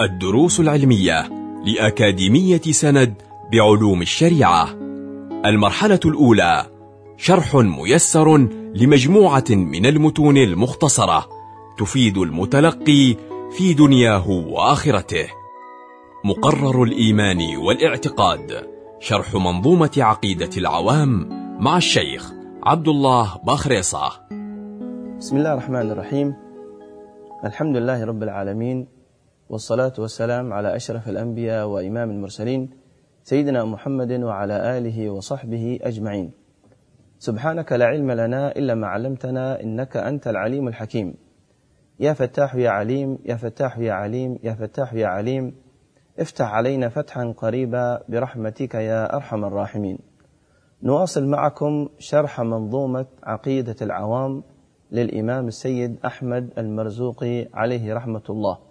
الدروس العلمية لأكاديمية سند بعلوم الشريعة. المرحلة الأولى شرح ميسر لمجموعة من المتون المختصرة تفيد المتلقي في دنياه وآخرته. مقرر الإيمان والاعتقاد شرح منظومة عقيدة العوام مع الشيخ عبد الله باخريصة. بسم الله الرحمن الرحيم. الحمد لله رب العالمين والصلاة والسلام على أشرف الأنبياء وإمام المرسلين سيدنا محمد وعلى آله وصحبه أجمعين. سبحانك لا علم لنا إلا ما علمتنا إنك أنت العليم الحكيم. يا فتاح يا عليم يا فتاح يا عليم يا فتاح يا عليم افتح علينا فتحا قريبا برحمتك يا أرحم الراحمين. نواصل معكم شرح منظومة عقيدة العوام للإمام السيد أحمد المرزوقي عليه رحمة الله.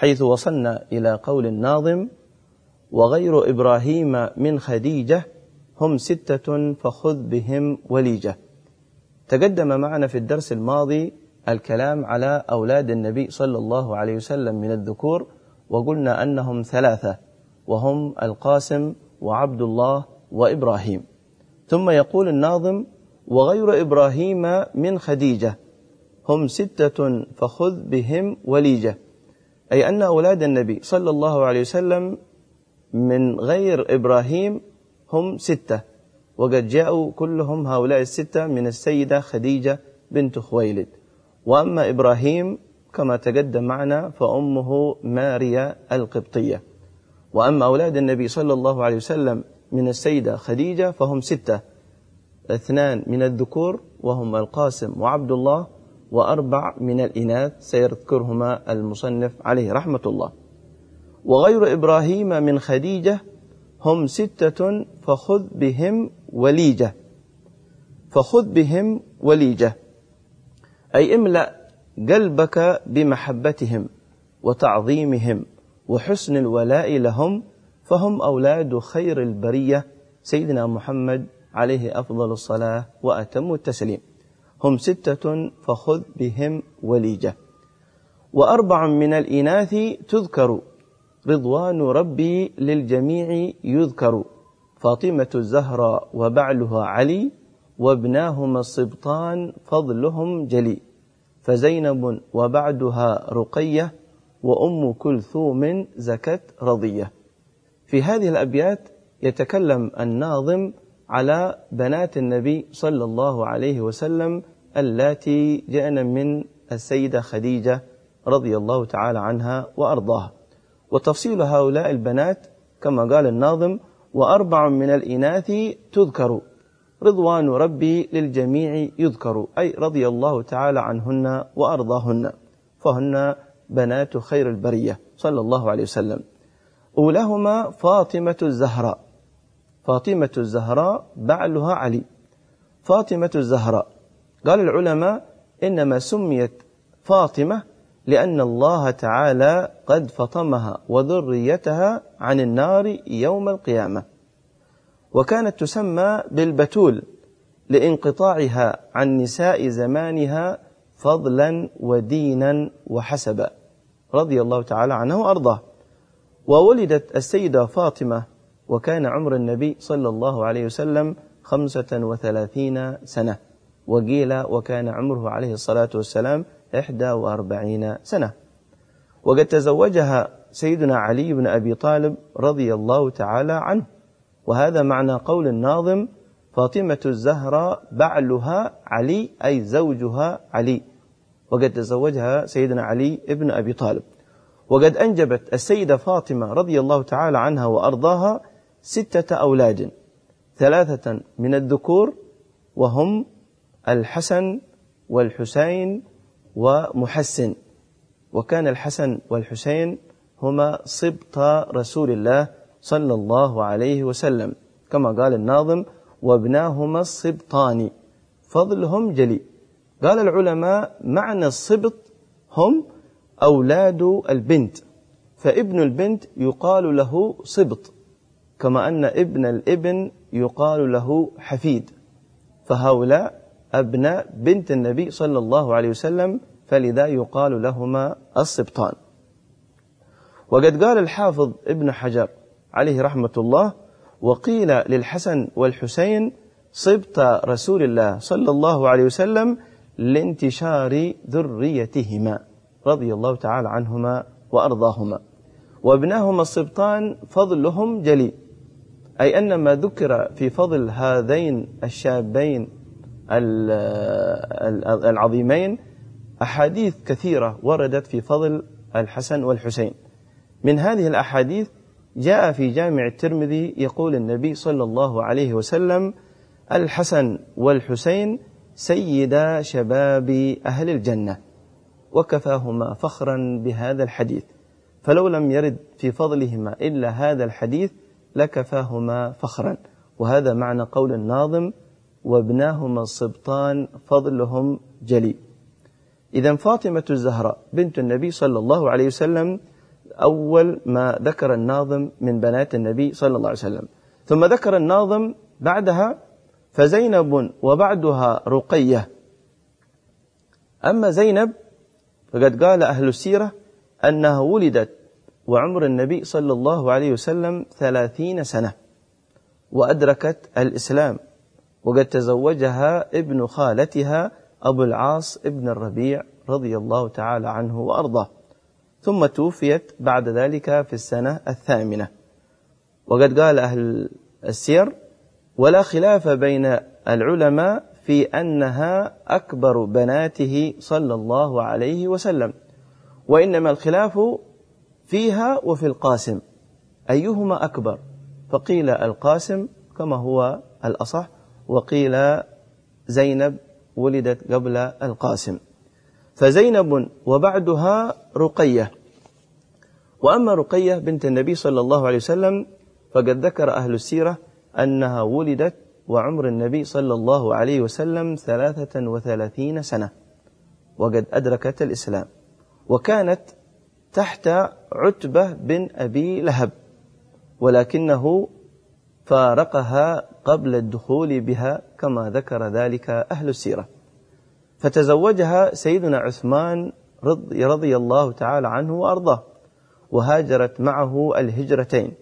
حيث وصلنا إلى قول الناظم وغير إبراهيم من خديجة هم ستة فخذ بهم وليجة. تقدم معنا في الدرس الماضي الكلام على أولاد النبي صلى الله عليه وسلم من الذكور وقلنا أنهم ثلاثة وهم القاسم وعبد الله وإبراهيم. ثم يقول الناظم وغير إبراهيم من خديجة هم ستة فخذ بهم وليجة. أي أن أولاد النبي صلى الله عليه وسلم من غير إبراهيم هم ستة. وقد جاءوا كلهم هؤلاء الستة من السيدة خديجة بنت خويلد. وأما إبراهيم كما تقدم معنا فأمه ماريا القبطية. وأما أولاد النبي صلى الله عليه وسلم من السيدة خديجة فهم ستة. اثنان من الذكور وهم القاسم وعبد الله وأربع من الإناث سيذكرهما المصنف عليه رحمة الله. وغير إبراهيم من خديجة هم ستة فخذ بهم وليجة. فخذ بهم وليجة. أي املأ قلبك بمحبتهم وتعظيمهم وحسن الولاء لهم فهم أولاد خير البرية. سيدنا محمد عليه أفضل الصلاة وأتم التسليم. هم ستة فخذ بهم وليجة. وأربع من الإناث تذكر. رضوان ربي للجميع يذكر. فاطمة الزهراء وبعلها علي وابناهما السبطان فضلهم جلي. فزينب وبعدها رقية وأم كلثوم زكت رضية. في هذه الأبيات يتكلم الناظم على بنات النبي صلى الله عليه وسلم اللاتي جاءن من السيدة خديجة رضي الله تعالى عنها وأرضاها. وتفصيل هؤلاء البنات كما قال الناظم وأربع من الإناث تذكر. رضوان ربي للجميع يذكر أي رضي الله تعالى عنهن وأرضاهن. فهن بنات خير البرية صلى الله عليه وسلم. أولاهما فاطمة الزهراء. فاطمة الزهراء بعلها علي. فاطمة الزهراء قال العلماء إنما سميت فاطمة لأن الله تعالى قد فطمها وذريتها عن النار يوم القيامة. وكانت تسمى بالبتول لانقطاعها عن نساء زمانها فضلا ودينا وحسبا. رضي الله تعالى عنه وأرضاه. وولدت السيدة فاطمة وكان عمر النبي صلى الله عليه وسلم خمسة وثلاثين سنة. وقيل وكان عمره عليه الصلاة والسلام إحدى وأربعين سنة. وقد تزوجها سيدنا علي بن أبي طالب رضي الله تعالى عنه. وهذا معنى قول الناظم فاطمة الزهراء بعلها علي أي زوجها علي. وقد تزوجها سيدنا علي ابن أبي طالب. وقد أنجبت السيدة فاطمة رضي الله تعالى عنها وأرضاها ستة أولاد. ثلاثة من الذكور وهم الحسن والحسين ومحسن. وكان الحسن والحسين هما سبط رسول الله صلى الله عليه وسلم. كما قال الناظم وابناهما السبطان فضلهم جلي. قال العلماء معنى السبط هم أولاد البنت. فابن البنت يقال له سبط كما أن ابن الابن يقال له حفيد فهؤلاء أبناء بنت النبي صلى الله عليه وسلم فلذا يقال لهما السبطان. وقد قال الحافظ ابن حجر عليه رحمة الله وقيل للحسن والحسين صبت رسول الله صلى الله عليه وسلم لانتشار ذريتهما رضي الله تعالى عنهما وأرضاهما. وابناهما الصبطان فضلهم جلي أي أن ما ذكر في فضل هذين الشابين العظيمين أحاديث كثيرة وردت في فضل الحسن والحسين. من هذه الأحاديث جاء في جامع الترمذي يقول النبي صلى الله عليه وسلم الحسن والحسين سيدا شباب أهل الجنة وكفاهما فخرا بهذا الحديث. فلو لم يرد في فضلهما إلا هذا الحديث لكفاهما فخرا. وهذا معنى قول الناظم وابناهما الصبطان فضلهم جلي إذا فاطمة الزهراء بنت النبي صلى الله عليه وسلم أول ما ذكر الناظم من بنات النبي صلى الله عليه وسلم. ثم ذكر الناظم بعدها فزينب وبعدها رقية. أما زينب فقد قال أهل السيرة أنها ولدت وعمر النبي صلى الله عليه وسلم ثلاثين سنة وأدركت الإسلام وقد تزوجها ابن خالتها أبو العاص ابن الربيع رضي الله تعالى عنه وأرضاه. ثم توفيت بعد ذلك في السنة الثامنة. وقد قال أهل السير ولا خلاف بين العلماء في أنها أكبر بناته صلى الله عليه وسلم وإنما الخلاف فيها وفي القاسم. أيهما أكبر؟ فقيل القاسم كما هو الأصح وقيل زينب ولدت قبل القاسم. فزينب وبعدها رقية. وأما رقية بنت النبي صلى الله عليه وسلم فقد ذكر أهل السيرة أنها ولدت وعمر النبي صلى الله عليه وسلم ثلاثة وثلاثين سنة وقد أدركت الإسلام. وكانت تحت عتبة بن أبي لهب ولكنه فارقها قبل الدخول بها كما ذكر ذلك أهل السيرة. فتزوجها سيدنا عثمان رضي, رضي الله تعالى عنه وأرضاه وهاجرت معه الهجرتين.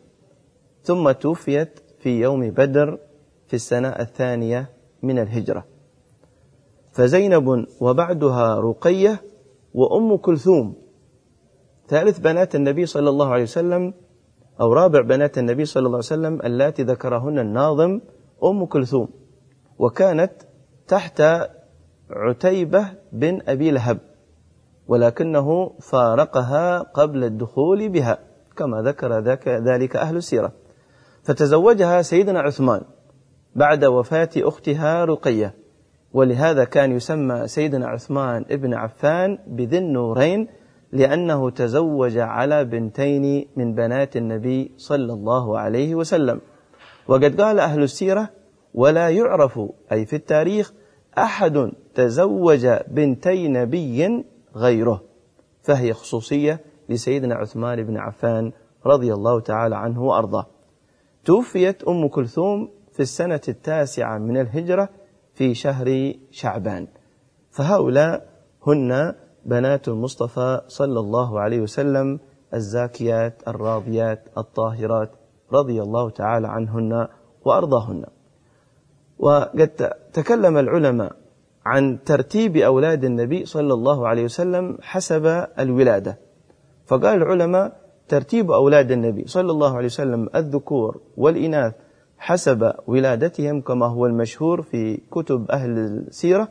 ثم توفيت في يوم بدر في السنة الثانية من الهجرة. فزينب وبعدها رقية وأم كلثوم ثالث بنات النبي صلى الله عليه وسلم أو رابع بنات النبي صلى الله عليه وسلم اللاتي ذكرهن الناظم أم كلثوم وكانت تحت عتيبة بن أبي لهب ولكنه فارقها قبل الدخول بها كما ذكر ذلك أهل السيرة. فتزوجها سيدنا عثمان بعد وفاة أختها رقية ولهذا كان يسمى سيدنا عثمان ابن عفان بذي النورين لأنه تزوج على بنتين من بنات النبي صلى الله عليه وسلم. وقد قال أهل السيرة ولا يعرف أي في التاريخ أحد تزوج بنتي نبي غيره فهي خصوصية لسيدنا عثمان بن عفان رضي الله تعالى عنه وأرضاه. توفيت أم كلثوم في السنة التاسعة من الهجرة في شهر شعبان. فهؤلاء هن بنات المصطفى صلى الله عليه وسلم الزاكيات الراضيات الطاهرات رضي الله تعالى عنهن وأرضاهن. وقد تكلم العلماء عن ترتيب أولاد النبي صلى الله عليه وسلم حسب الولادة. فقال العلماء ترتيب أولاد النبي صلى الله عليه وسلم الذكور والإناث حسب ولادتهم كما هو المشهور في كتب أهل السيرة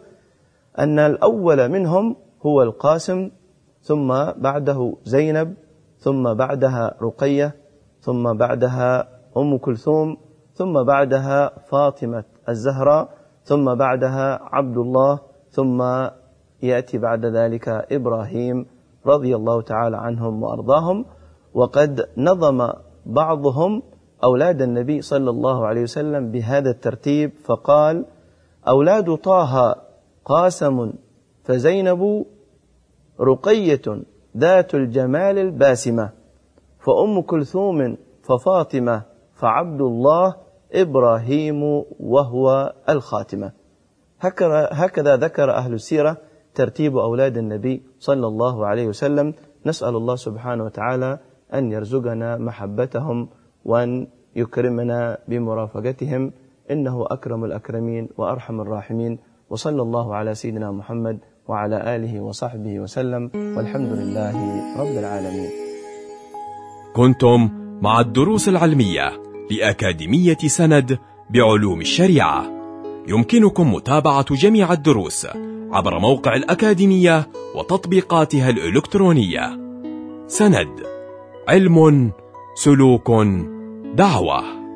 أن الأول منهم هو القاسم ثم بعده زينب ثم بعدها رقية ثم بعدها أم كلثوم ثم بعدها فاطمة الزهراء ثم بعدها عبد الله ثم يأتي بعد ذلك إبراهيم رضي الله تعالى عنهم وأرضاهم. وقد نظم بعضهم أولاد النبي صلى الله عليه وسلم بهذا الترتيب فقال أولاد طه قاسم فزينب رقية ذات الجمال الباسمة فأم كلثوم ففاطمة فعبد الله إبراهيم وهو الخاتمة. هكذا ذكر أهل السيرة ترتيب أولاد النبي صلى الله عليه وسلم. نسأل الله سبحانه وتعالى أن يرزقنا محبتهم وأن يكرمنا بمرافقتهم. إنه أكرم الأكرمين وأرحم الراحمين. وصلى الله على سيدنا محمد وعلى آله وصحبه وسلم والحمد لله رب العالمين. كنتم مع الدروس العلمية لأكاديمية سند بعلوم الشريعة. يمكنكم متابعة جميع الدروس عبر موقع الأكاديمية وتطبيقاتها الإلكترونية. سند علم سلوك دعوة.